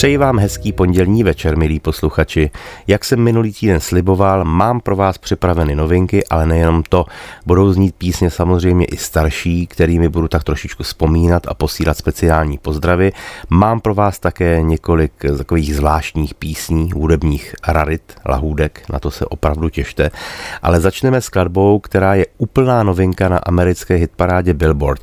Přeji vám hezký pondělní večer, milí posluchači. Jak jsem minulý týden sliboval, mám pro vás připraveny novinky, ale nejenom to. Budou znít písně samozřejmě i starší, kterými budu tak trošičku vzpomínat a posílat speciální pozdravy. Mám pro vás také několik takových zvláštních písní, hudebních rarit, lahůdek, na to se opravdu těšte. Ale začneme skladbou, která je úplná novinka na americké hitparádě Billboard.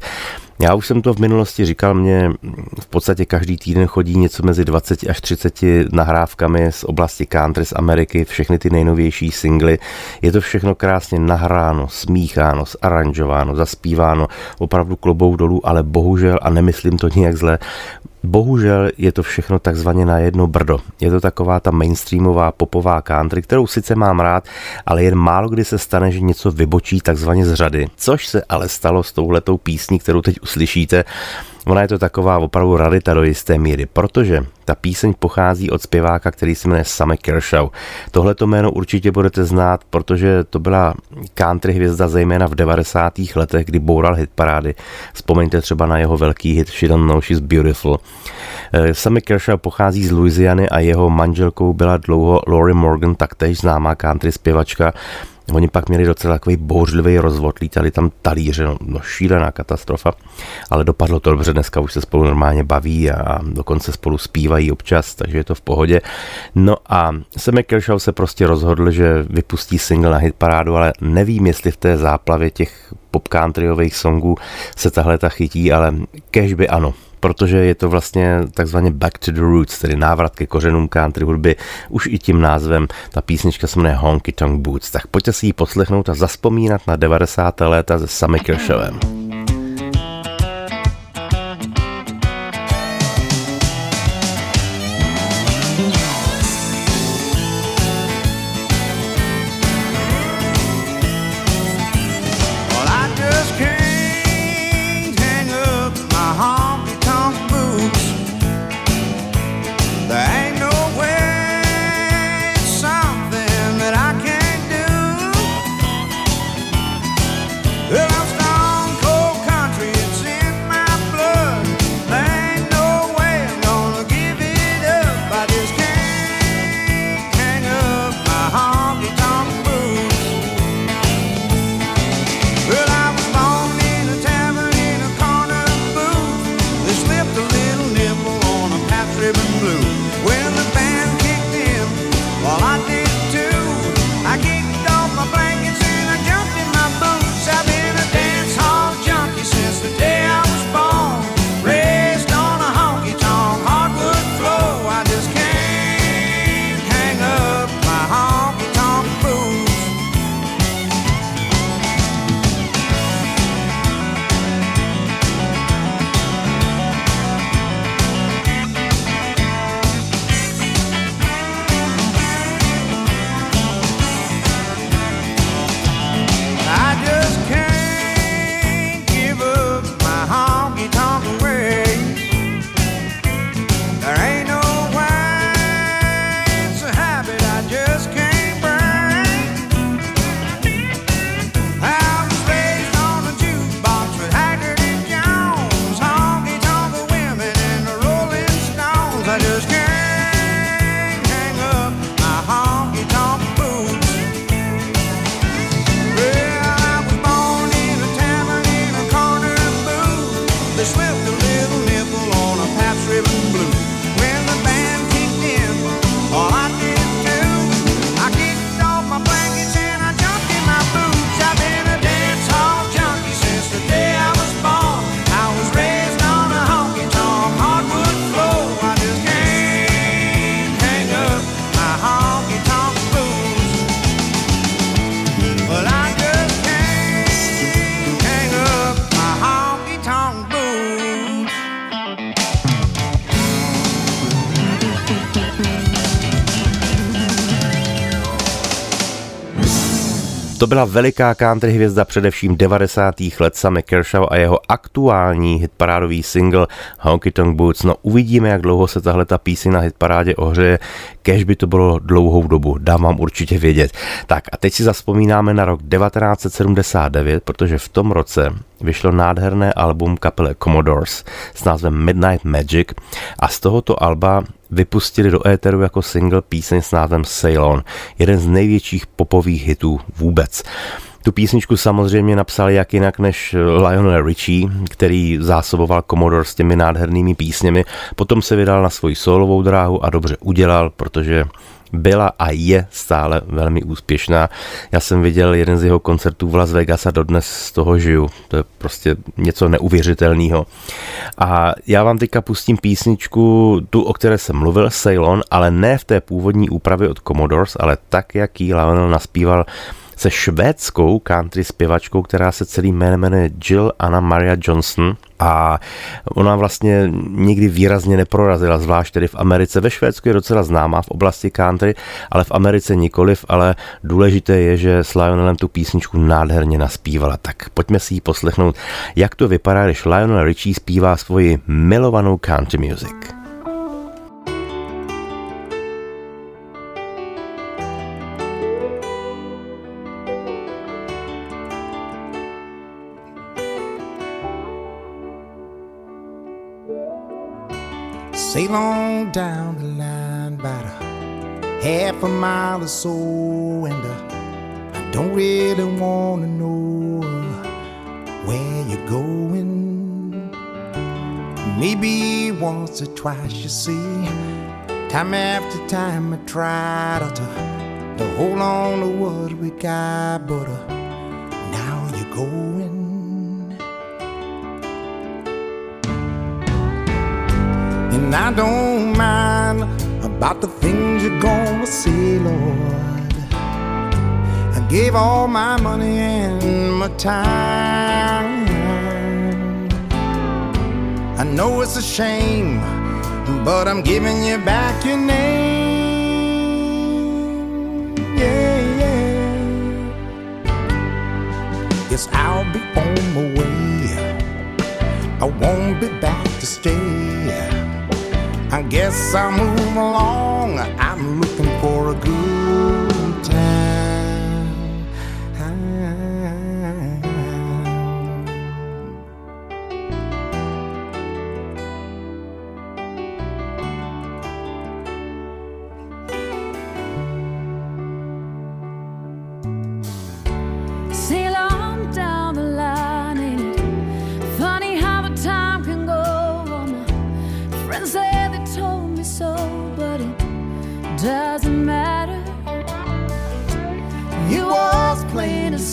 Já už jsem to v minulosti říkal, mě v podstatě každý týden chodí něco mezi 20 až 30 nahrávkami z oblasti country z Ameriky, všechny ty nejnovější singly. Je to všechno krásně nahráno, smícháno, zaranžováno, zaspíváno, opravdu klobou dolů, ale bohužel, a nemyslím to nijak zle, Bohužel je to všechno takzvaně na jedno brdo. Je to taková ta mainstreamová popová country, kterou sice mám rád, ale jen málo kdy se stane, že něco vybočí takzvaně z řady. Což se ale stalo s touhletou písní, kterou teď uslyšíte. Ona je to taková opravdu rarita do jisté míry, protože ta píseň pochází od zpěváka, který se jmenuje Sammy Kershaw. Tohle to jméno určitě budete znát, protože to byla country hvězda zejména v 90. letech, kdy boural hit parády. Vzpomeňte třeba na jeho velký hit She Don't Know She's Beautiful. Eh, Sammy Kershaw pochází z Louisiany a jeho manželkou byla dlouho Lori Morgan, taktéž známá country zpěvačka. Oni pak měli docela takový bouřlivý rozvod, lítali tam talíře, no, no šílená katastrofa, ale dopadlo to dobře, dneska už se spolu normálně baví a dokonce spolu zpívají občas, takže je to v pohodě. No a Sam Kershaw se prostě rozhodl, že vypustí single na hitparádu, ale nevím, jestli v té záplavě těch pop countryových songů se tahle ta chytí, ale kež by ano, protože je to vlastně takzvaně back to the roots, tedy návrat ke kořenům country hudby, už i tím názvem. Ta písnička se jmenuje Honky Tonk Boots, tak pojďte si ji poslechnout a zaspomínat na 90. léta se Sammy Kershawem. Byla veliká country hvězda především 90. let Sammy Kershaw a jeho aktuální hitparádový single Honky Tonk Boots. No uvidíme, jak dlouho se tahle ta písně na hitparádě ohřeje, kež by to bylo dlouhou dobu, dám vám určitě vědět. Tak a teď si zaspomínáme na rok 1979, protože v tom roce vyšlo nádherné album kapele Commodores s názvem Midnight Magic a z tohoto alba vypustili do éteru jako single píseň s názvem Sail On, jeden z největších popových hitů vůbec. Tu písničku samozřejmě napsal jak jinak než Lionel Richie, který zásoboval Commodore s těmi nádhernými písněmi. Potom se vydal na svoji solovou dráhu a dobře udělal, protože byla a je stále velmi úspěšná. Já jsem viděl jeden z jeho koncertů v Las Vegas a dodnes z toho žiju. To je prostě něco neuvěřitelného. A já vám teďka pustím písničku, tu, o které jsem mluvil, Ceylon, ale ne v té původní úpravě od Commodores, ale tak, jak ji Lionel naspíval se švédskou country zpěvačkou, která se celým jménem jmenuje Jill Anna Maria Johnson a ona vlastně nikdy výrazně neprorazila, zvlášť tedy v Americe. Ve Švédsku je docela známá v oblasti country, ale v Americe nikoliv, ale důležité je, že s Lionelem tu písničku nádherně naspívala. Tak pojďme si ji poslechnout, jak to vypadá, když Lionel Richie zpívá svoji milovanou country music. Sail on down the line about a half a mile or so, and uh, I don't really want to know where you're going. Maybe once or twice, you see, time after time I tried to, to hold on to what we got, but uh, now you're going. And I don't mind about the things you're gonna see, Lord. I gave all my money and my time. I know it's a shame, but I'm giving you back your name. Yeah, yeah. Yes, I'll be on my way. I won't be back to stay. I guess I'll move along. I'm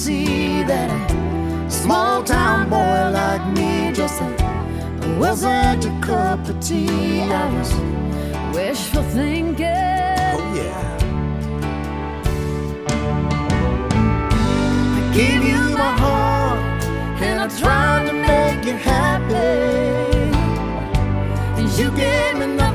see that a small town boy like me just wasn't a cup of tea. I was wishful thinking. Oh, yeah. I gave you my heart, and I tried to make you happy. And you gave me nothing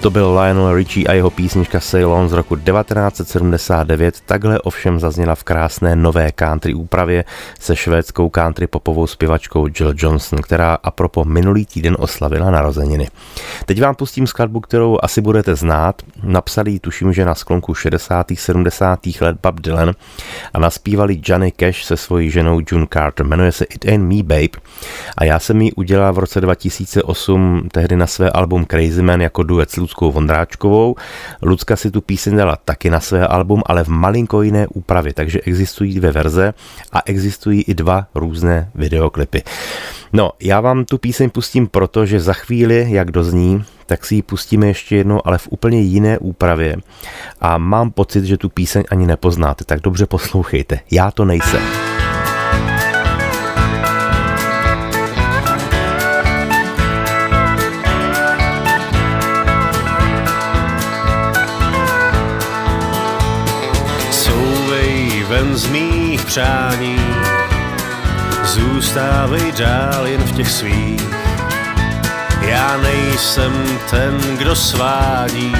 To byl Lionel Richie a jeho písnička Sail On z roku 1979. Takhle ovšem zazněla v krásné nové country úpravě se švédskou country popovou zpěvačkou Jill Johnson, která a propo minulý týden oslavila narozeniny. Teď vám pustím skladbu, kterou asi budete znát. Napsali tuším, že na sklonku 60. 70. let Bob Dylan a naspívali Johnny Cash se svojí ženou June Carter. Jmenuje se It Ain't Me Babe a já jsem ji udělal v roce 2008 tehdy na své album Crazy Man jako duet s Luckou Vondráčkovou. Lucka si tu píseň dala taky na své album, ale v malinko jiné úpravě, takže existují dvě verze a existují i dva různé videoklipy. No, já vám tu píseň pustím proto, že za chvíli, jak dozní, tak si ji pustíme ještě jednou, ale v úplně jiné úpravě. A mám pocit, že tu píseň ani nepoznáte, tak dobře poslouchejte. Já to nejsem. Ven z mých přání, zůstávej dál jen v těch svých. Já nejsem ten, kdo svádí,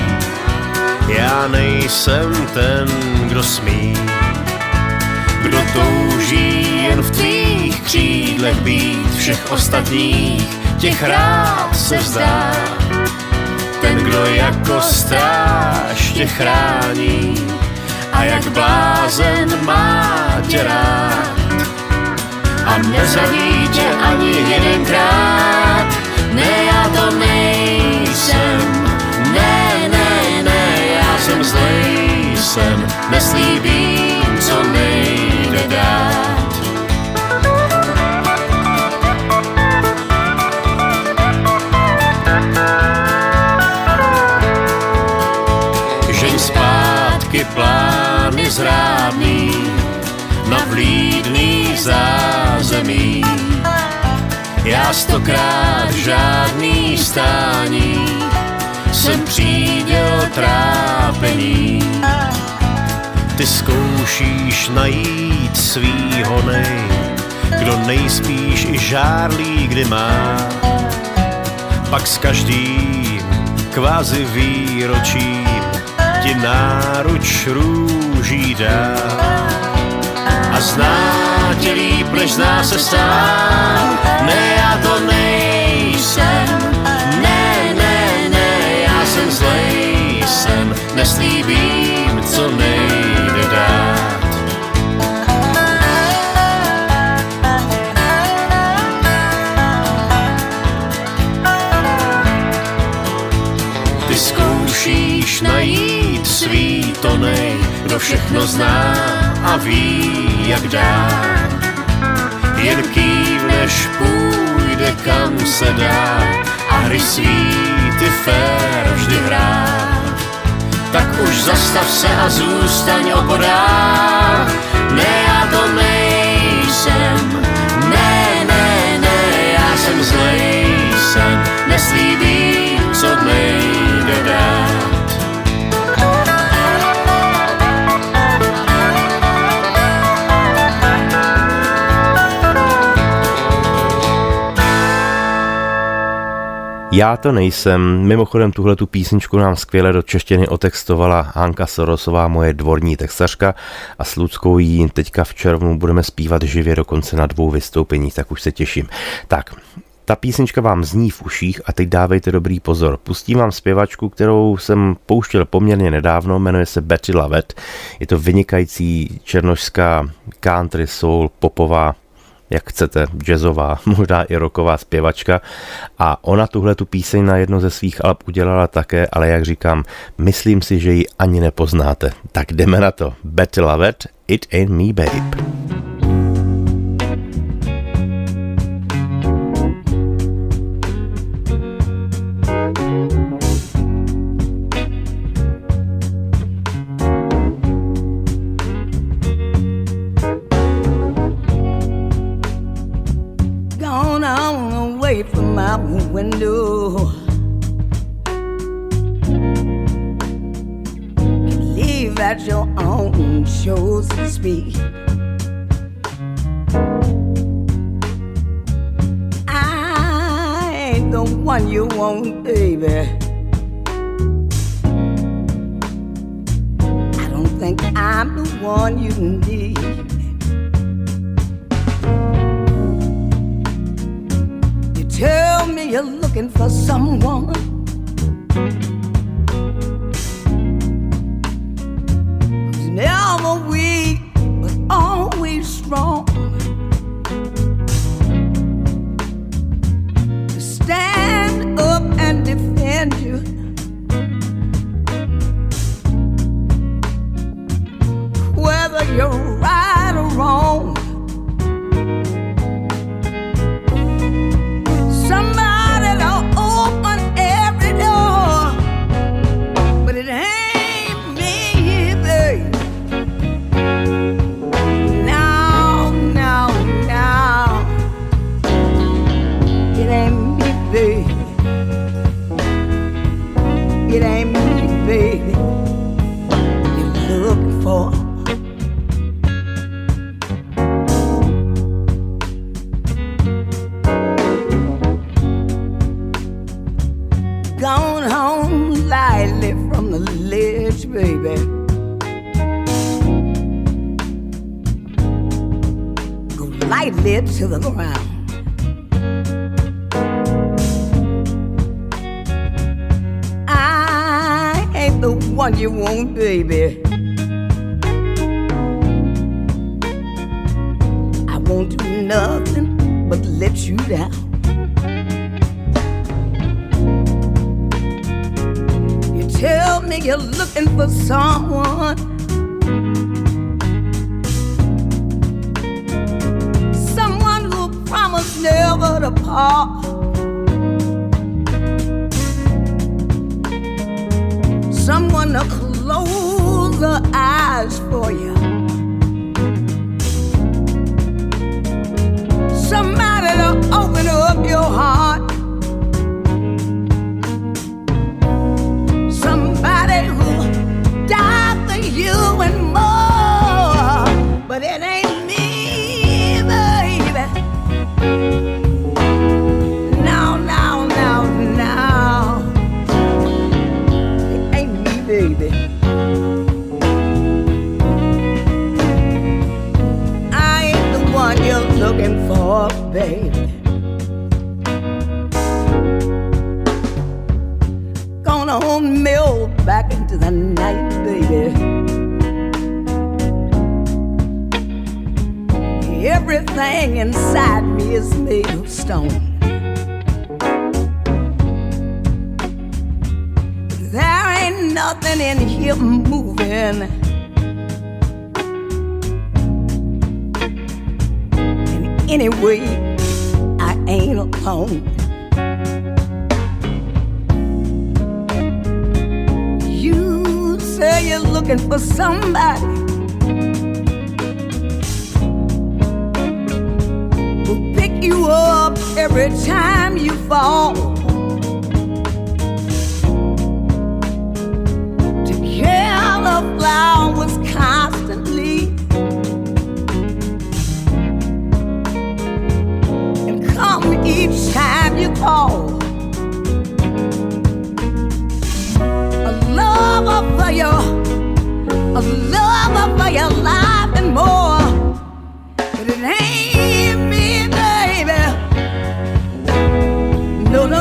já nejsem ten, kdo smí. Kdo touží jen v tvých křídlech být všech ostatních, těch rád se vzdá. Ten, kdo jako stráž tě chrání, a jak blázen má tě rád. A nezadí tě ani Já stokrát žádný stání jsem příděl trápení. Ty zkoušíš najít svý nej, kdo nejspíš i žárlí, kdy má. Pak s každým kvazi výročím ti náruč růží dá. A tě líp, než zná se sám, ne, já to nejsem, ne, ne, ne, já jsem zlej, jsem, neslíbím, co nejde dát. Ty zkoušíš najít svý tony, kdo všechno zná a ví, jak dá. Jen kývneš, půjde kam se dá a hry svý ty fér vždy hrá. Tak už zastav se a zůstaň opodál, ne já to nejsem, ne, ne, ne, já jsem zlej, jsem, neslíbím, Já to nejsem. Mimochodem tuhle tu písničku nám skvěle do češtiny otextovala Hanka Sorosová, moje dvorní textařka a s Ludskou jí teďka v červnu budeme zpívat živě dokonce na dvou vystoupeních, tak už se těším. Tak, ta písnička vám zní v uších a teď dávejte dobrý pozor. Pustím vám zpěvačku, kterou jsem pouštěl poměrně nedávno, jmenuje se Betty Lavette. Je to vynikající černožská country soul popová jak chcete, jazzová, možná i roková zpěvačka a ona tuhle tu píseň na jedno ze svých alb udělala také, ale jak říkám, myslím si, že ji ani nepoznáte. Tak jdeme na to. Betty Lavette, It Ain't Me Babe. chooses me. I ain't the one you want, baby. I don't think I'm the one you need. You tell me you're looking for someone.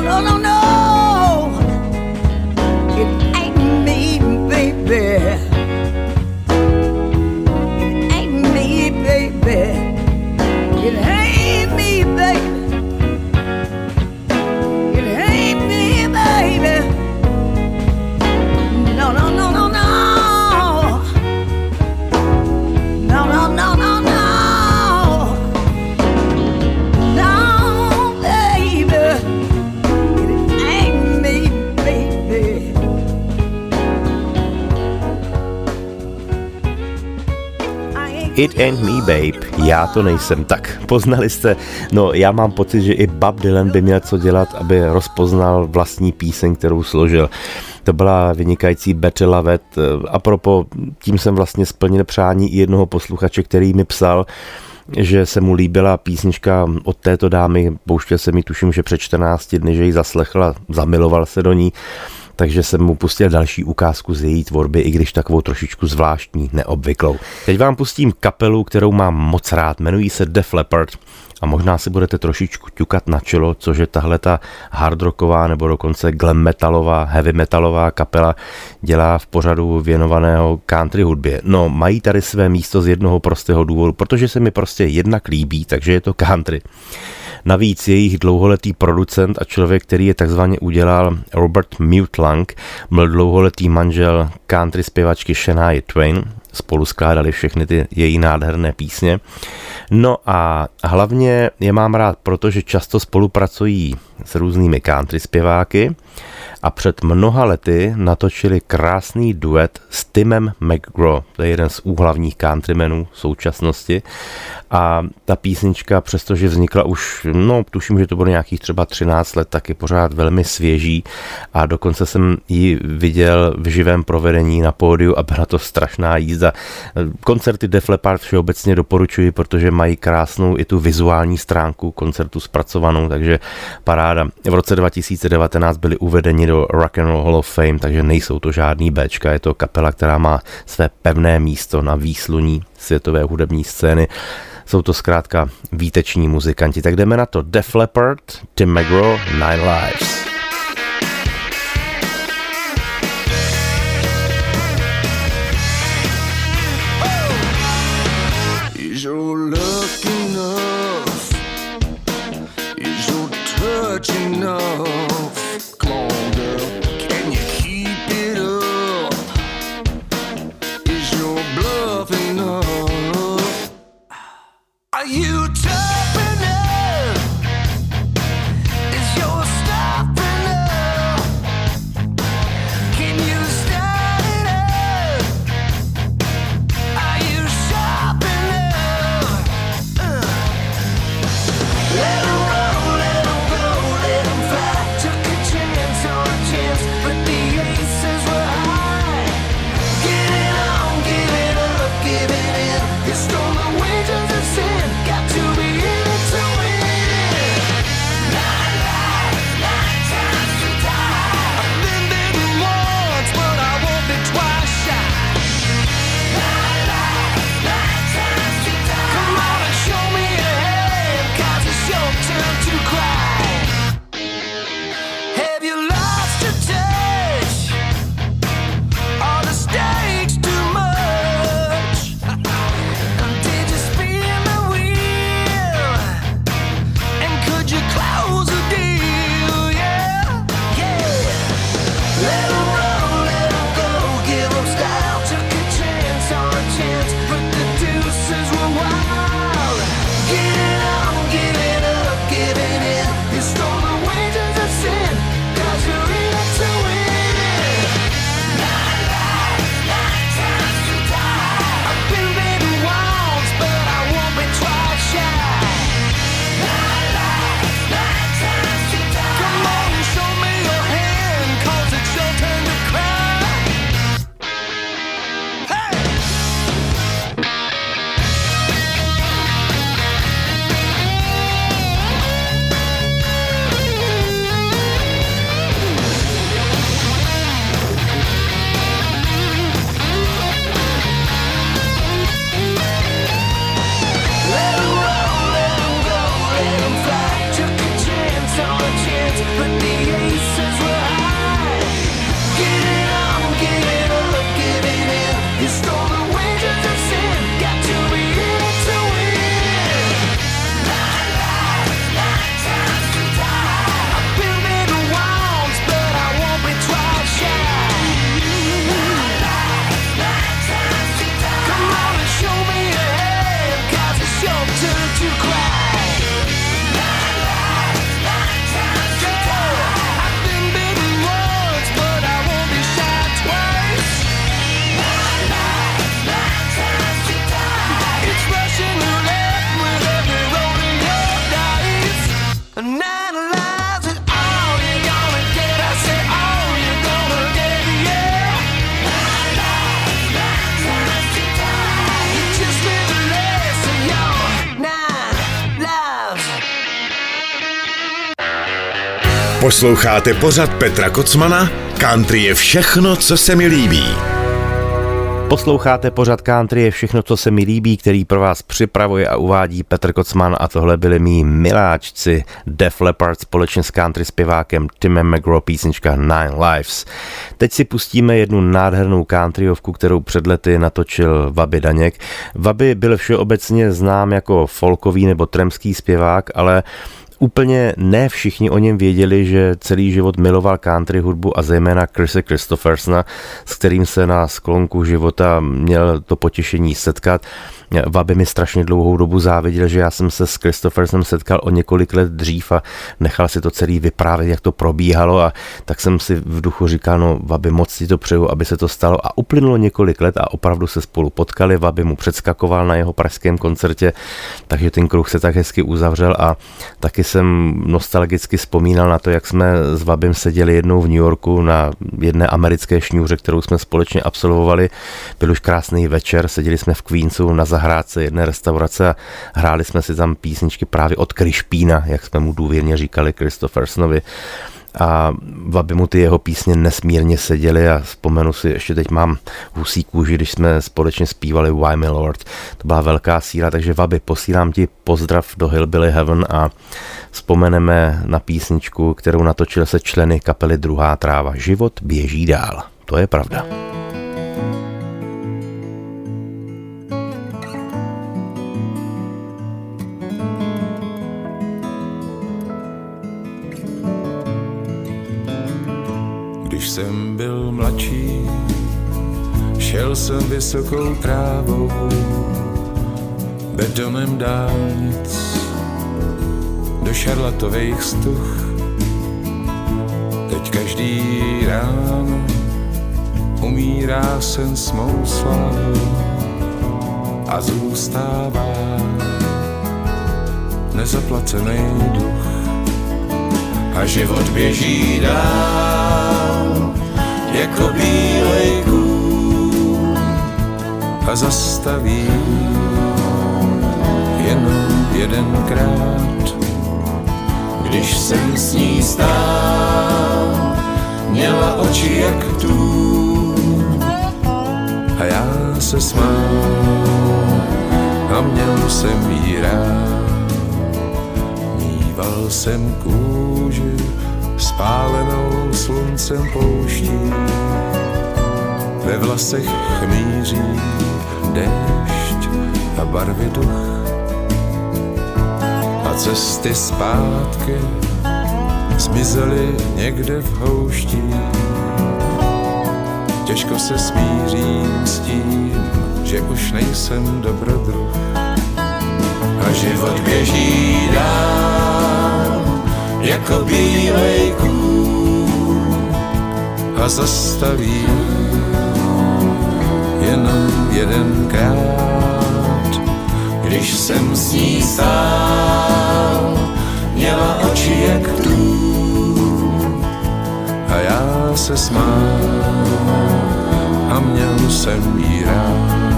Oh, no, no, no. It Ain't Me Babe, já to nejsem. Tak, poznali jste, no já mám pocit, že i Bob Dylan by měl co dělat, aby rozpoznal vlastní píseň, kterou složil. To byla vynikající Betty Lavet. Eh, a propo, tím jsem vlastně splnil přání i jednoho posluchače, který mi psal, že se mu líbila písnička od této dámy, pouštěl se mi tuším, že před 14 dny, že ji zaslechla, zamiloval se do ní takže jsem mu pustil další ukázku z její tvorby, i když takovou trošičku zvláštní, neobvyklou. Teď vám pustím kapelu, kterou mám moc rád, jmenují se Def Leppard a možná si budete trošičku ťukat na čelo, cože tahle ta hardrocková nebo dokonce glam metalová, heavy metalová kapela dělá v pořadu věnovaného country hudbě. No, mají tady své místo z jednoho prostého důvodu, protože se mi prostě jednak líbí, takže je to country. Navíc jejich dlouholetý producent a člověk, který je takzvaně udělal, Robert Mutlang, byl dlouholetý manžel country zpěvačky Shania Twain, spolu skládali všechny ty její nádherné písně. No a hlavně je mám rád, protože často spolupracují s různými country zpěváky a před mnoha lety natočili krásný duet s Timem McGraw, to je jeden z úhlavních countrymenů současnosti a ta písnička, přestože vznikla už, no tuším, že to bylo nějakých třeba 13 let, tak je pořád velmi svěží a dokonce jsem ji viděl v živém provedení na pódiu a byla to strašná jízda. Koncerty Def Leppard všeobecně doporučuji, protože mají krásnou i tu vizuální stránku koncertu zpracovanou, takže paráda. V roce 2019 byli uvedeni do Rock and Roll Hall of Fame, takže nejsou to žádný Bčka, je to kapela, která má své pevné místo na výsluní světové hudební scény. Jsou to zkrátka výteční muzikanti. Tak jdeme na to. Def Leppard, Tim McGraw, Nine Lives. Posloucháte pořad Petra Kocmana Country je všechno, co se mi líbí. Posloucháte pořad country je všechno, co se mi líbí, který pro vás připravuje a uvádí Petr Kocman a tohle byli mý miláčci Def Leppard společně s country zpěvákem Timem McGraw písnička Nine Lives. Teď si pustíme jednu nádhernou countryovku, kterou před lety natočil Vaby Daněk. Vaby byl všeobecně znám jako folkový nebo tremský zpěvák, ale Úplně ne všichni o něm věděli, že celý život miloval country hudbu a zejména Chrisa Christophersona, s kterým se na sklonku života měl to potěšení setkat. Vaby mi strašně dlouhou dobu záviděl, že já jsem se s Christophersem setkal o několik let dřív a nechal si to celý vyprávět, jak to probíhalo a tak jsem si v duchu říkal, no Vaby, moc si to přeju, aby se to stalo a uplynulo několik let a opravdu se spolu potkali, Vaby mu předskakoval na jeho pražském koncertě, takže ten kruh se tak hezky uzavřel a taky jsem nostalgicky vzpomínal na to, jak jsme s Vabym seděli jednou v New Yorku na jedné americké šňůře, kterou jsme společně absolvovali. Byl už krásný večer, seděli jsme v Queensu na zahrádce jedné restaurace a hráli jsme si tam písničky právě od Krišpína, jak jsme mu důvěrně říkali Christophersonovi a aby mu ty jeho písně nesmírně seděly a vzpomenu si, ještě teď mám husí kůži, když jsme společně zpívali Why My Lord. To byla velká síla, takže Vaby, posílám ti pozdrav do Hillbilly Heaven a vzpomeneme na písničku, kterou natočil se členy kapely Druhá tráva. Život běží dál. To je pravda. Jsem byl mladší, šel jsem vysokou trávou, betonem dálnic, do šarlatových stuch. Teď každý ráno umírá sen s mou slávou a zůstává nezaplacený duch a život běží dál jako bílej kůň. A zastaví jenom jedenkrát, když jsem s ní stál, měla oči jak tu a já se smál a měl jsem jí rád. Mýval jsem kůži spálenou sluncem pouští. Ve vlasech chmíří déšť a barvy duch. A cesty zpátky zmizely někde v houští. Těžko se smířím s tím, že už nejsem dobrodruh a život běží dál jako bílej kůň a zastaví jenom jedenkrát, když jsem s ní stál, měla oči jak tu a já se smál a měl jsem jí rád.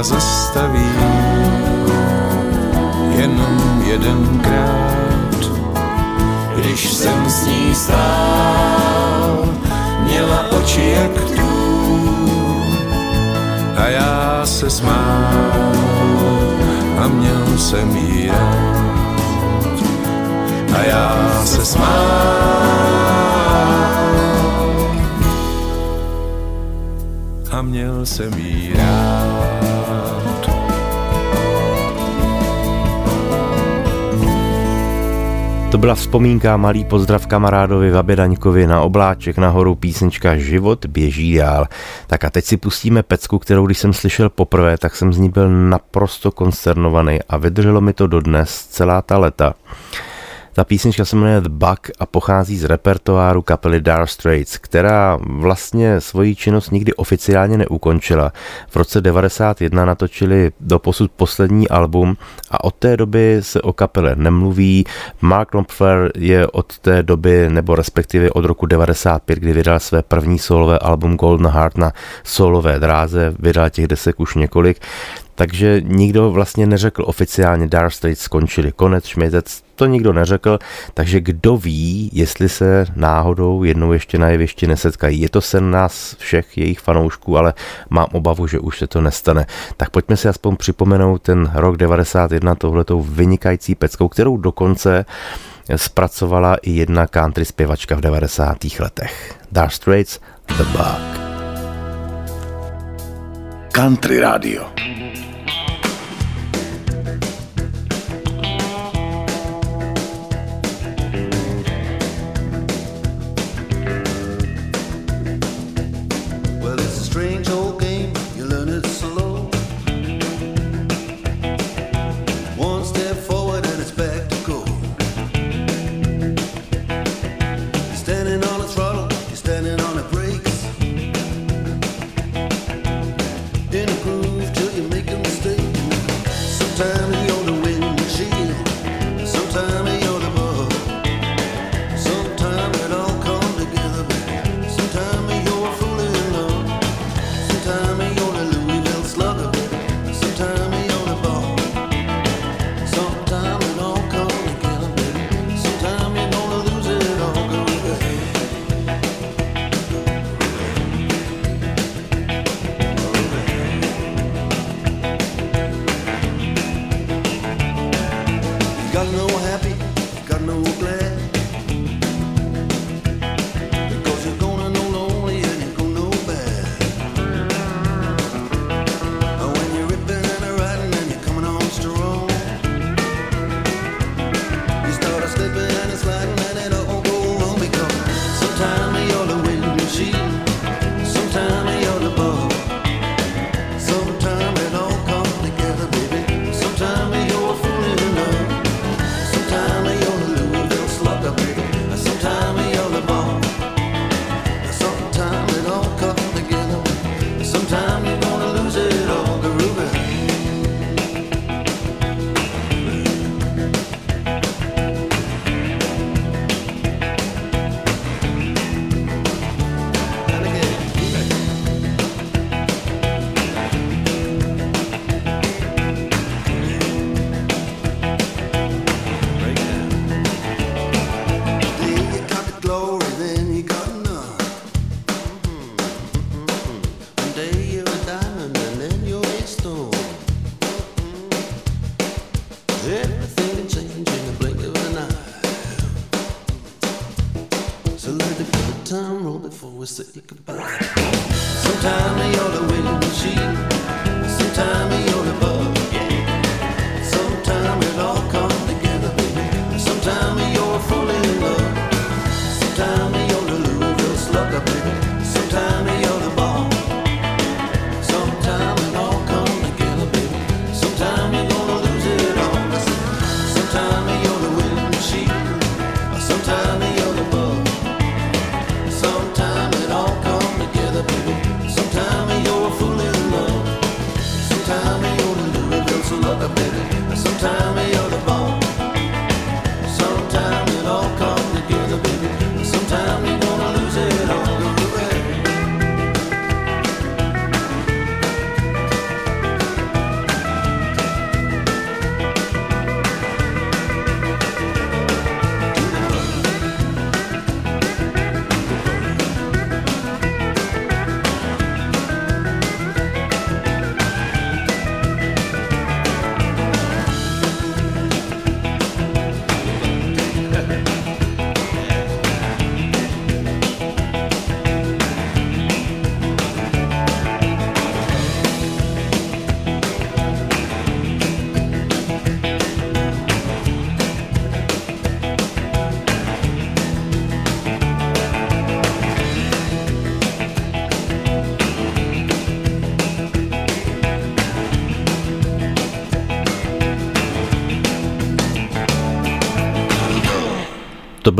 A zastaví. Jenom jedenkrát, když jsem s ní stál, měla oči jak tu a já se smál a měl jsem jí rád. A já se smál a měl jsem jí rád. To byla vzpomínka, malý pozdrav kamarádovi Vabedaňkovi na obláček nahoru písnička Život běží dál. Tak a teď si pustíme pecku, kterou když jsem slyšel poprvé, tak jsem z ní byl naprosto konsternovaný a vydrželo mi to dodnes celá ta leta. Ta písnička se jmenuje The Bug a pochází z repertoáru kapely Dar Straits, která vlastně svoji činnost nikdy oficiálně neukončila. V roce 91 natočili do posud poslední album a od té doby se o kapele nemluví. Mark Knopfler je od té doby, nebo respektive od roku 95, kdy vydal své první solové album Golden Heart na solové dráze, vydal těch desek už několik, takže nikdo vlastně neřekl oficiálně Dark Straits skončili, konec šmitec, to nikdo neřekl, takže kdo ví, jestli se náhodou jednou ještě na jevišti nesetkají. Je to sen nás všech jejich fanoušků, ale mám obavu, že už se to nestane. Tak pojďme si aspoň připomenout ten rok 91 tohletou vynikající peckou, kterou dokonce zpracovala i jedna country zpěvačka v 90. letech. Dark Straits, The Bug. Country Radio. Roll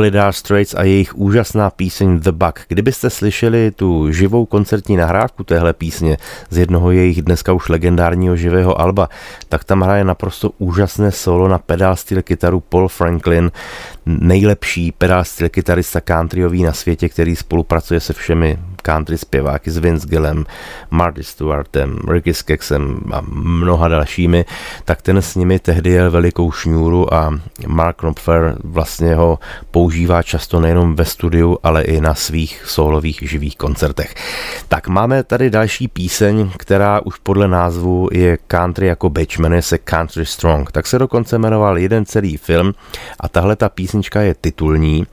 To byly Dark Straits a jejich úžasná píseň The Bug. Kdybyste slyšeli tu živou koncertní nahrávku téhle písně z jednoho jejich dneska už legendárního živého alba, tak tam hraje naprosto úžasné solo na pedál styl kytaru Paul Franklin, nejlepší pedál styl kytarista countryový na světě, který spolupracuje se všemi country zpěváky s Vince Gillem, Marty Stewartem, Ricky Skexem a mnoha dalšími, tak ten s nimi tehdy jel velikou šňůru a Mark Knopfler vlastně ho používá často nejenom ve studiu, ale i na svých solových živých koncertech. Tak máme tady další píseň, která už podle názvu je country jako bitch, jmenuje se Country Strong. Tak se dokonce jmenoval jeden celý film a tahle ta písnička je titulní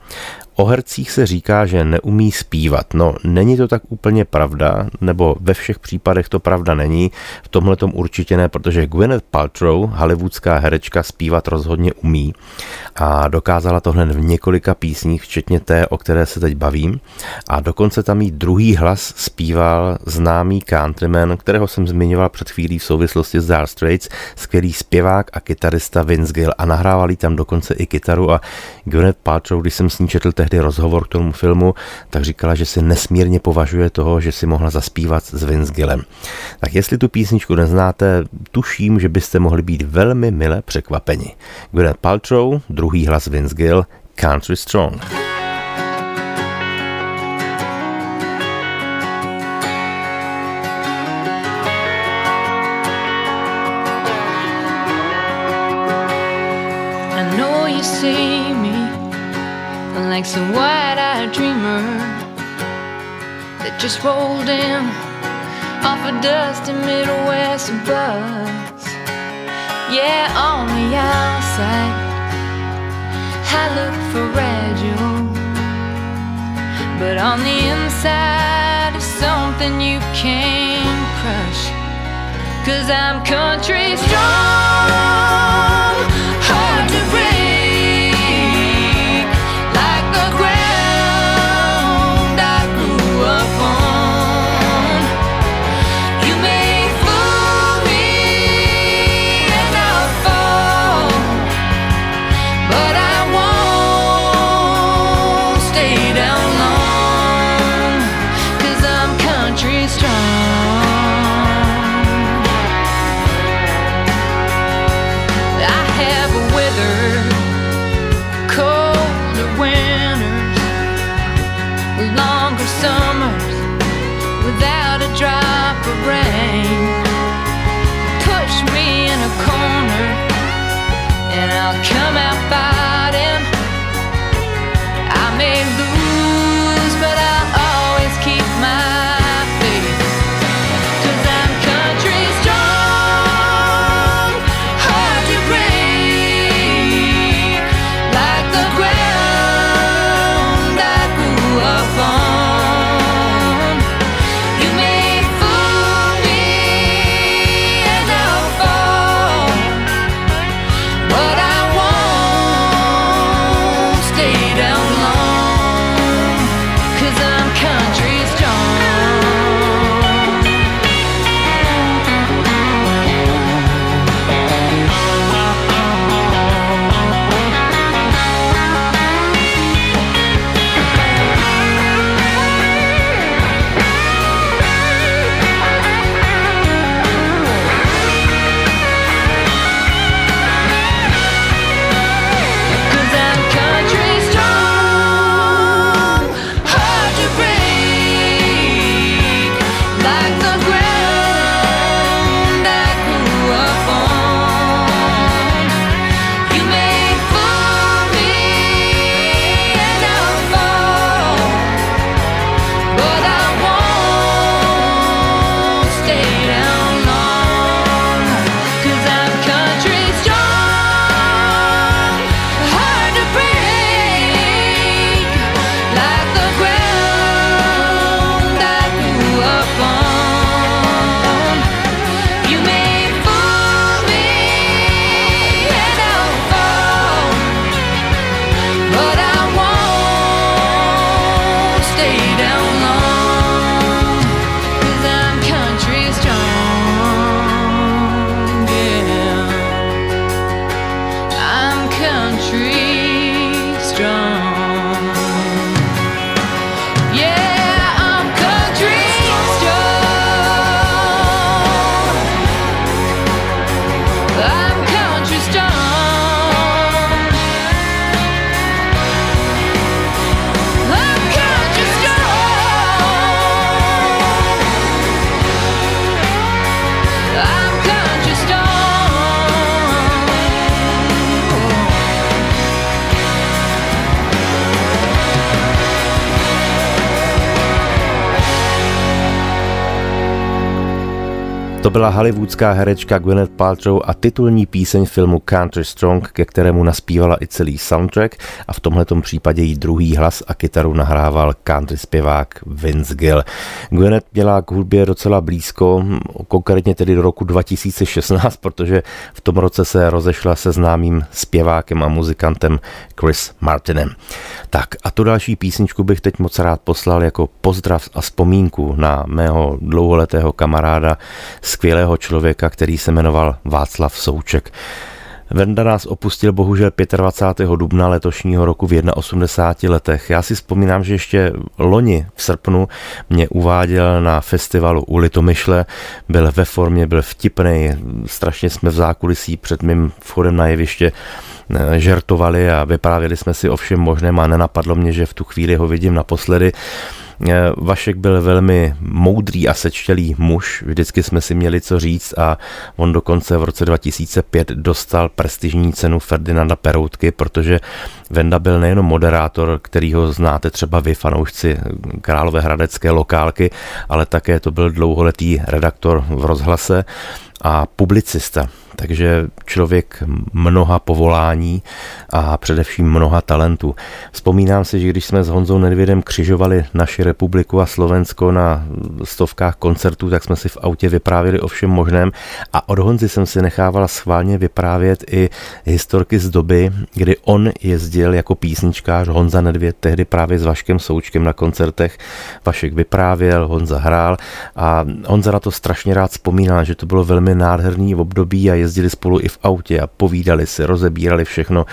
O hercích se říká, že neumí zpívat. No, není to tak úplně pravda, nebo ve všech případech to pravda není. V tomhle tom určitě ne, protože Gwyneth Paltrow, hollywoodská herečka, zpívat rozhodně umí a dokázala to hned v několika písních, včetně té, o které se teď bavím. A dokonce tam jí druhý hlas zpíval známý countryman, kterého jsem zmiňoval před chvílí v souvislosti s Dire Straits, skvělý zpěvák a kytarista Vince Gill a nahrávali tam dokonce i kytaru a Gwyneth Paltrow, když jsem s ní četl rozhovor k tomu filmu, tak říkala, že si nesmírně považuje toho, že si mohla zaspívat s Vince Gillem. Tak jestli tu písničku neznáte, tuším, že byste mohli být velmi mile překvapeni. Gwyneth Paltrow, druhý hlas Vince Gill, Country Strong. Like some wide-eyed dreamer that just rolled in off a dusty Midwest bus. Yeah, on the outside, I look fragile, but on the inside is something you can't crush. Cause I'm country strong, To byla hollywoodská herečka Gwyneth Paltrow a titulní píseň filmu Country Strong, ke kterému naspívala i celý soundtrack a v tomhletom případě jí druhý hlas a kytaru nahrával country zpěvák Vince Gill. Gwyneth měla k hudbě docela blízko, konkrétně tedy do roku 2016, protože v tom roce se rozešla se známým zpěvákem a muzikantem Chris Martinem. Tak a tu další písničku bych teď moc rád poslal jako pozdrav a vzpomínku na mého dlouholetého kamaráda skvělého člověka, který se jmenoval Václav Souček. Venda nás opustil bohužel 25. dubna letošního roku v 81 letech. Já si vzpomínám, že ještě loni v srpnu mě uváděl na festivalu u Litomyšle, byl ve formě, byl vtipný, strašně jsme v zákulisí před mým vchodem na jeviště eh, žertovali a vyprávěli jsme si o všem možném a nenapadlo mě, že v tu chvíli ho vidím naposledy. Eh, Vašek byl velmi moudrý a sečtělý muž, vždycky jsme si měli co říct a on dokonce v roce 2005 dostal prestižní cenu Ferdinanda Peroutky, protože Venda byl nejenom moderátor, který ho znáte třeba vy, fanoušci Královéhradecké lokálky, ale také to byl dlouholetý redaktor v rozhlase a publicista takže člověk mnoha povolání a především mnoha talentů. Vzpomínám si, že když jsme s Honzou Nedvědem křižovali naši republiku a Slovensko na stovkách koncertů, tak jsme si v autě vyprávěli o všem možném a od Honzy jsem si nechávala schválně vyprávět i historky z doby, kdy on jezdil jako písničkář Honza Nedvěd, tehdy právě s Vaškem Součkem na koncertech. Vašek vyprávěl, Honza hrál a Honza na to strašně rád vzpomínal, že to bylo velmi nádherný období a je jezdili spolu i v autě a povídali si, rozebírali všechno.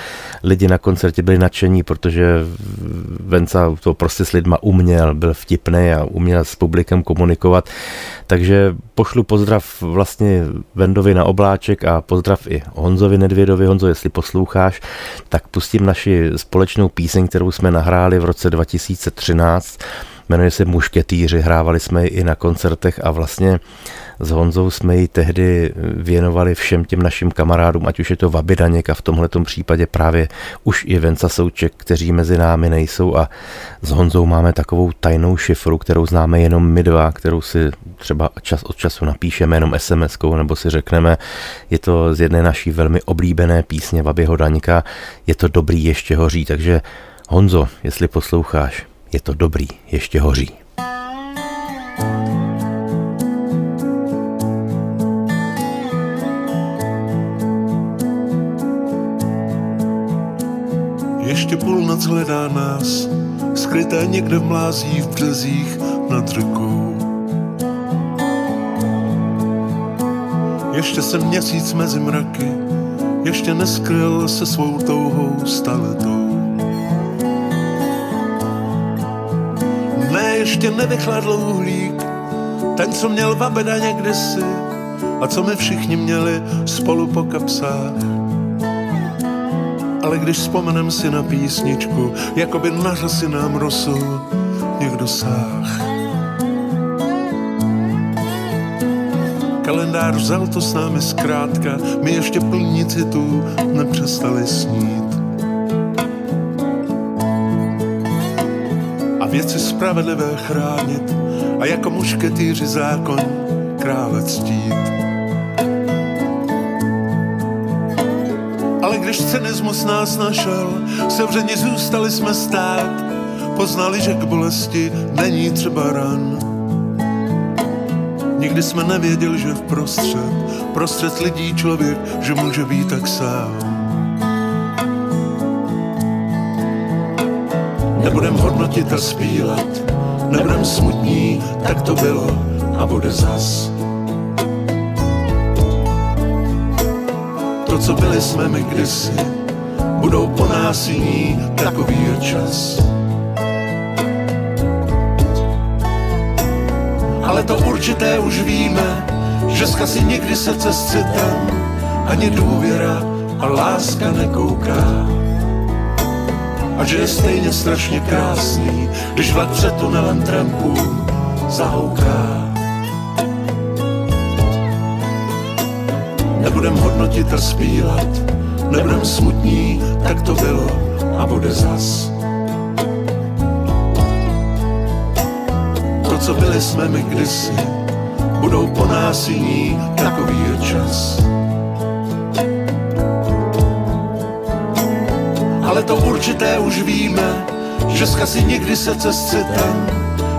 Lidi na koncertě byli nadšení, protože Venca to prostě s lidma uměl, byl vtipný a uměl s publikem komunikovat. Takže pošlu pozdrav vlastně Vendovi na obláček a pozdrav i Honzovi Nedvědovi. Honzo, jestli posloucháš, tak pustím naši společnou píseň, kterou jsme nahráli v roce 2013 jmenuje se Mušketýři, hrávali jsme ji i na koncertech a vlastně s Honzou jsme ji tehdy věnovali všem těm našim kamarádům, ať už je to Vabidaněk a v tomhle případě právě už i Venca Souček, kteří mezi námi nejsou a s Honzou máme takovou tajnou šifru, kterou známe jenom my dva, kterou si třeba čas od času napíšeme jenom sms nebo si řekneme, je to z jedné naší velmi oblíbené písně Vabyho Daňka, je to dobrý ještě hoří, takže Honzo, jestli posloucháš, je to dobrý, ještě hoří. Ještě půlnoc hledá nás, skryté někde v mlází v březích nad řekou. Ještě se měsíc mezi mraky, ještě neskryl se svou touhou staletou. Ne, ještě nevychladl uhlík, ten, co měl Vabeda někdesi a co my všichni měli spolu po kapsách ale když vzpomenem si na písničku, jako by na řasy nám rosl někdo sáh. Kalendář vzal to s námi zkrátka, my ještě plní citů nepřestali snít. Věci spravedlivé chránit a jako mušketýři zákon krále ctít. když cynismus nás našel, sevřeni zůstali jsme stát, poznali, že k bolesti není třeba ran. Nikdy jsme nevěděli, že v prostřed, prostřed lidí člověk, že může být tak sám. Nebudem hodnotit a spílat, nebudem smutní, tak to bylo a bude zas. to, co byli jsme my kdysi, budou po nás jiní, takový je čas. Ale to určité už víme, že si nikdy srdce s citem, ani důvěra a láska nekouká. A že je stejně strašně krásný, když vlak před tunelem trampů zahouká. Nebudem hodnotit a spílat, nebudem smutní, tak to bylo a bude zas. To, co byli jsme my kdysi, budou po nás jiní, takový je čas. Určité už víme, že si nikdy se cez citem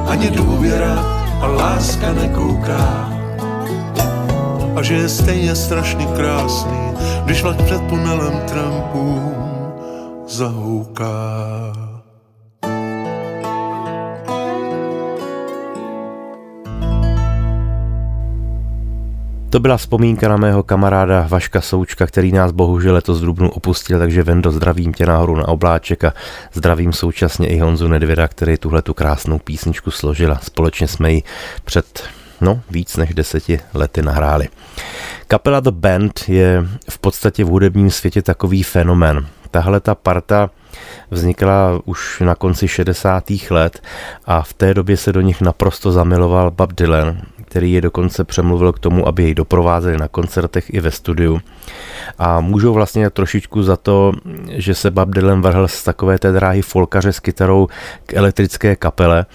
ani důvěra a láska nekouká. A že je stejně strašně krásný, když vlak před tunelem trampům zahouká. To byla vzpomínka na mého kamaráda Vaška Součka, který nás bohužel letos drubnu opustil, takže Vendo, zdravím tě nahoru na obláček a zdravím současně i Honzu Nedvěda, který tuhle tu krásnou písničku složila. Společně jsme ji před no, víc než deseti lety nahráli. Kapela The Band je v podstatě v hudebním světě takový fenomén. Tahle ta parta vznikla už na konci 60. let a v té době se do nich naprosto zamiloval Bob Dylan, který je dokonce přemluvil k tomu, aby jej doprovázeli na koncertech i ve studiu. A můžou vlastně trošičku za to, že se Bob Dylan vrhl z takové té dráhy folkaře s kytarou k elektrické kapele,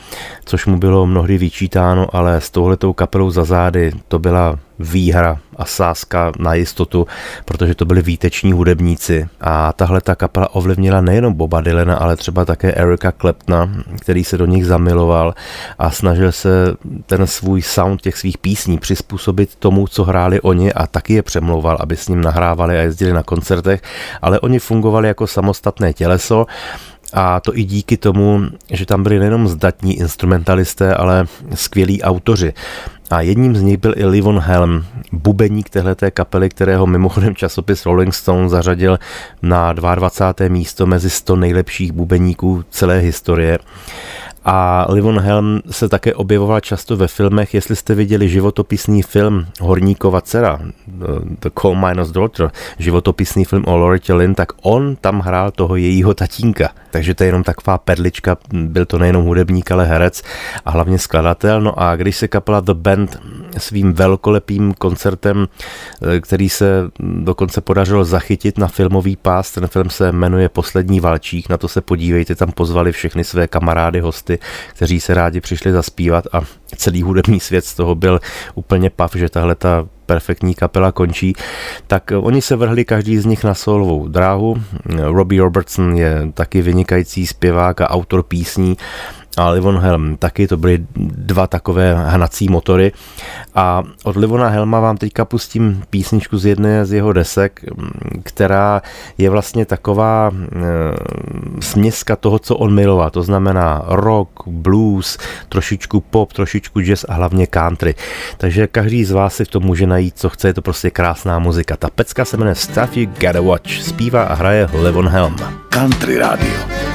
což mu bylo mnohdy vyčítáno, ale s touhletou kapelou za zády to byla výhra a sázka na jistotu, protože to byli výteční hudebníci a tahle ta kapela ovlivnila nejenom Boba Dylana, ale třeba také Erika Kleptna, který se do nich zamiloval a snažil se ten svůj sound těch svých písní přizpůsobit tomu, co hráli oni a taky je přemlouval, aby s ním nahrávali a jezdili na koncertech, ale oni fungovali jako samostatné těleso a to i díky tomu, že tam byli nejenom zdatní instrumentalisté, ale skvělí autoři. A jedním z nich byl i Livon Helm, bubeník téhleté kapely, kterého mimochodem časopis Rolling Stone zařadil na 22. místo mezi 100 nejlepších bubeníků celé historie. A Livon Helm se také objevoval často ve filmech, jestli jste viděli životopisný film Horníkova dcera, The Coal Miner's Daughter, životopisný film o Loretta Lynn, tak on tam hrál toho jejího tatínka. Takže to je jenom taková perlička, byl to nejenom hudebník, ale herec a hlavně skladatel. No a když se kapela The Band svým velkolepým koncertem, který se dokonce podařilo zachytit na filmový pás, ten film se jmenuje Poslední valčík, na to se podívejte, tam pozvali všechny své kamarády, hosty, kteří se rádi přišli zaspívat a celý hudební svět z toho byl úplně pav, že tahle ta perfektní kapela končí, tak oni se vrhli každý z nich na solovou dráhu. Robbie Robertson je taky vynikající zpěvák a autor písní a Livon Helm taky, to byly dva takové hnací motory. A od Livona Helma vám teďka pustím písničku z jedné z jeho desek, která je vlastně taková e, směska toho, co on miloval. To znamená rock, blues, trošičku pop, trošičku jazz a hlavně country. Takže každý z vás si v tom může najít, co chce, je to prostě krásná muzika. Ta pecka se jmenuje Stuff You Gotta Watch, zpívá a hraje Livon Helm. Country Radio.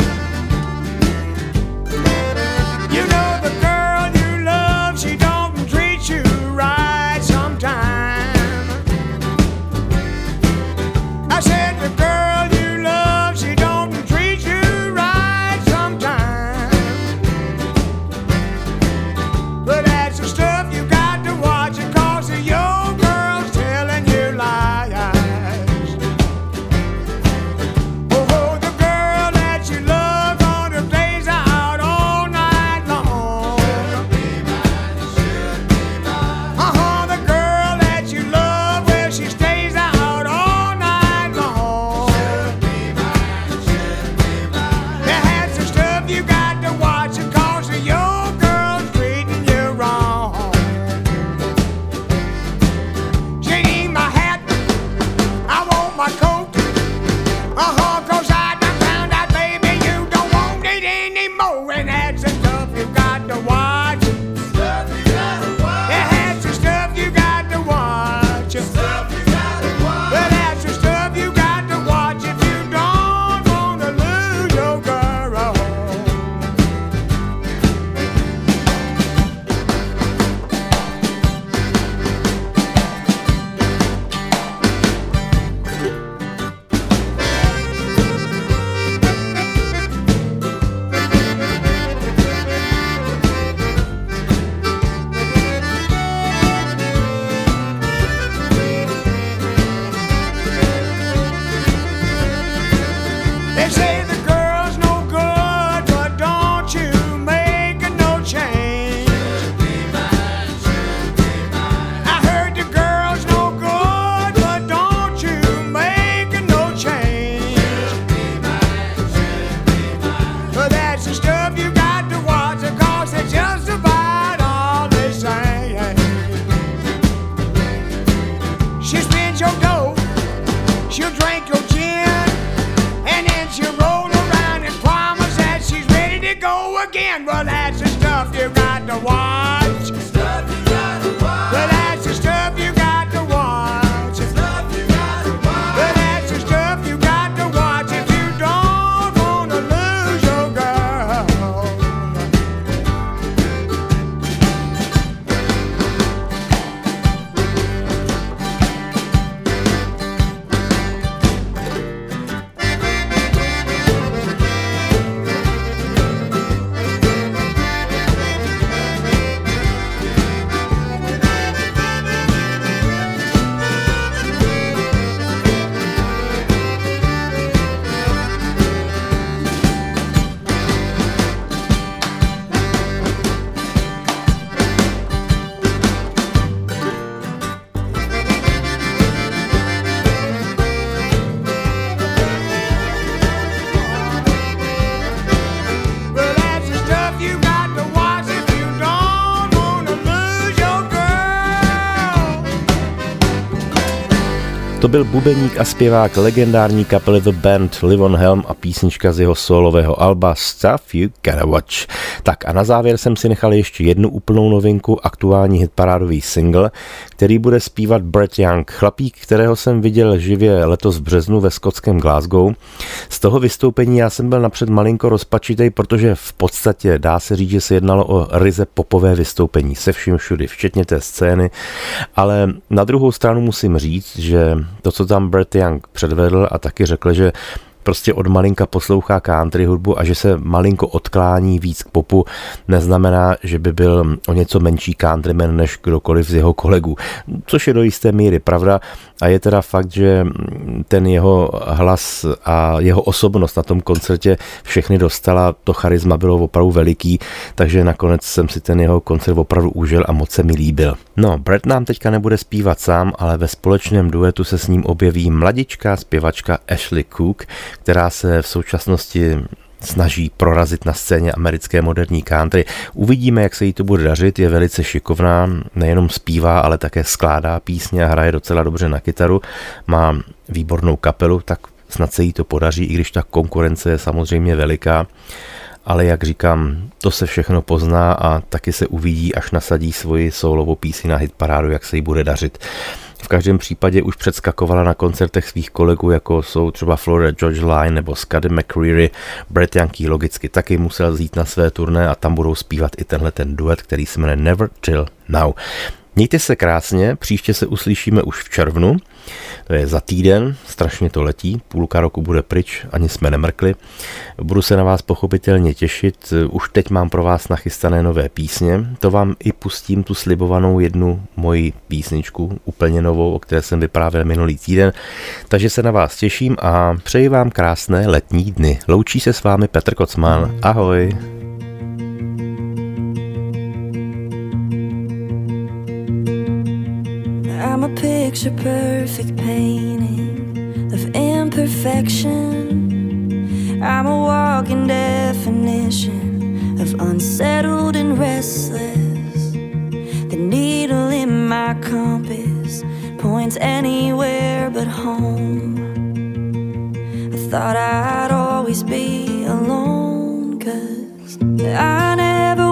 Ren byl bubeník a zpěvák legendární kapely The Band Livon Helm a písnička z jeho solového alba Stuff You Gotta Watch. Tak a na závěr jsem si nechal ještě jednu úplnou novinku, aktuální hitparádový single, který bude zpívat Brett Young, chlapík, kterého jsem viděl živě letos v březnu ve skotském Glasgow. Z toho vystoupení já jsem byl napřed malinko rozpačitej, protože v podstatě dá se říct, že se jednalo o ryze popové vystoupení se vším všudy, včetně té scény, ale na druhou stranu musím říct, že to, co tam Brett Young předvedl a taky řekl, že prostě od malinka poslouchá country hudbu a že se malinko odklání víc k popu, neznamená, že by byl o něco menší countryman než kdokoliv z jeho kolegů. Což je do jisté míry pravda a je teda fakt, že ten jeho hlas a jeho osobnost na tom koncertě všechny dostala, to charisma bylo opravdu veliký, takže nakonec jsem si ten jeho koncert opravdu užil a moc se mi líbil. No, Brett nám teďka nebude zpívat sám, ale ve společném duetu se s ním objeví mladičká zpěvačka Ashley Cook, která se v současnosti snaží prorazit na scéně americké moderní country. Uvidíme, jak se jí to bude dařit, je velice šikovná, nejenom zpívá, ale také skládá písně a hraje docela dobře na kytaru. Má výbornou kapelu, tak snad se jí to podaří, i když ta konkurence je samozřejmě veliká. Ale jak říkám, to se všechno pozná a taky se uvidí, až nasadí svoji soulovou písi na hitparádu, jak se jí bude dařit. V každém případě už předskakovala na koncertech svých kolegů, jako jsou třeba Florida George Line nebo Scuddy McCreary. Brett Yankee logicky taky musel zít na své turné a tam budou zpívat i tenhle ten duet, který se jmenuje Never Till Now. Mějte se krásně, příště se uslyšíme už v červnu, to je za týden, strašně to letí, půlka roku bude pryč, ani jsme nemrkli. Budu se na vás pochopitelně těšit, už teď mám pro vás nachystané nové písně, to vám i pustím tu slibovanou jednu moji písničku, úplně novou, o které jsem vyprávěl minulý týden, takže se na vás těším a přeji vám krásné letní dny. Loučí se s vámi Petr Kocman, ahoj. Picture perfect painting of imperfection. I'm a walking definition of unsettled and restless. The needle in my compass points anywhere but home. I thought I'd always be alone, cause I never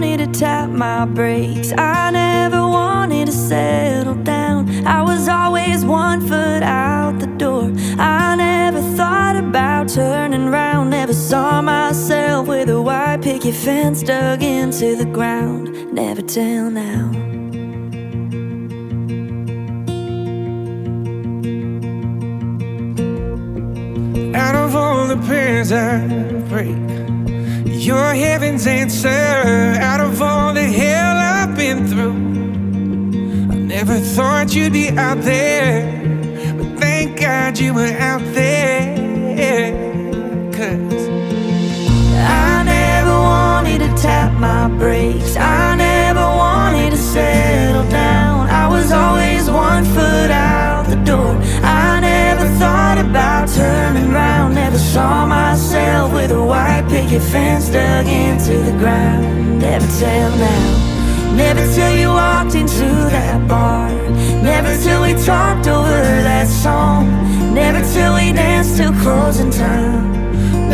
wanted to tap my brakes. I never wanted to settle down. I was always one foot out the door. I never thought about turning round. Never saw myself with a white picket fence dug into the ground. Never till now. Out of all the prayers I pray, you're heaven's answer. Out of all the hell I've been through, I never thought you'd be out there. But thank God you were out there. Cause I never wanted to tap my brakes. I never wanted to settle down. I was always one foot out turning round. Never saw myself with a white picket fence dug into the ground. Never till now. Never till you walked into that bar. Never till we talked over that song. Never till we danced till closing time.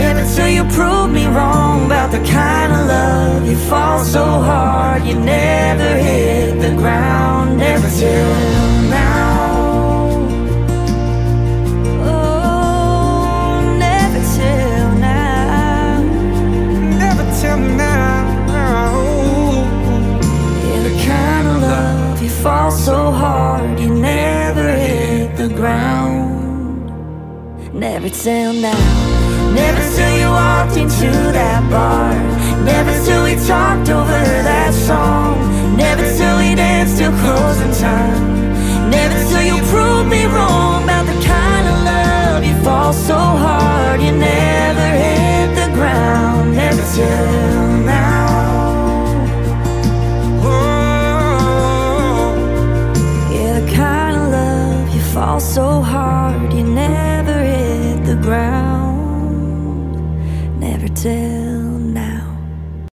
Never till you proved me wrong about the kind of love you fall so hard you never hit the ground. Never till now. So hard you never hit the ground. Never till now. Never till you walked into that bar. Never till we talked over that song. Never till we danced till closing time. Never till you proved me wrong about the kind of love you fall so hard you never hit the ground. Never till now. Fall so hard you never hit the ground. Never till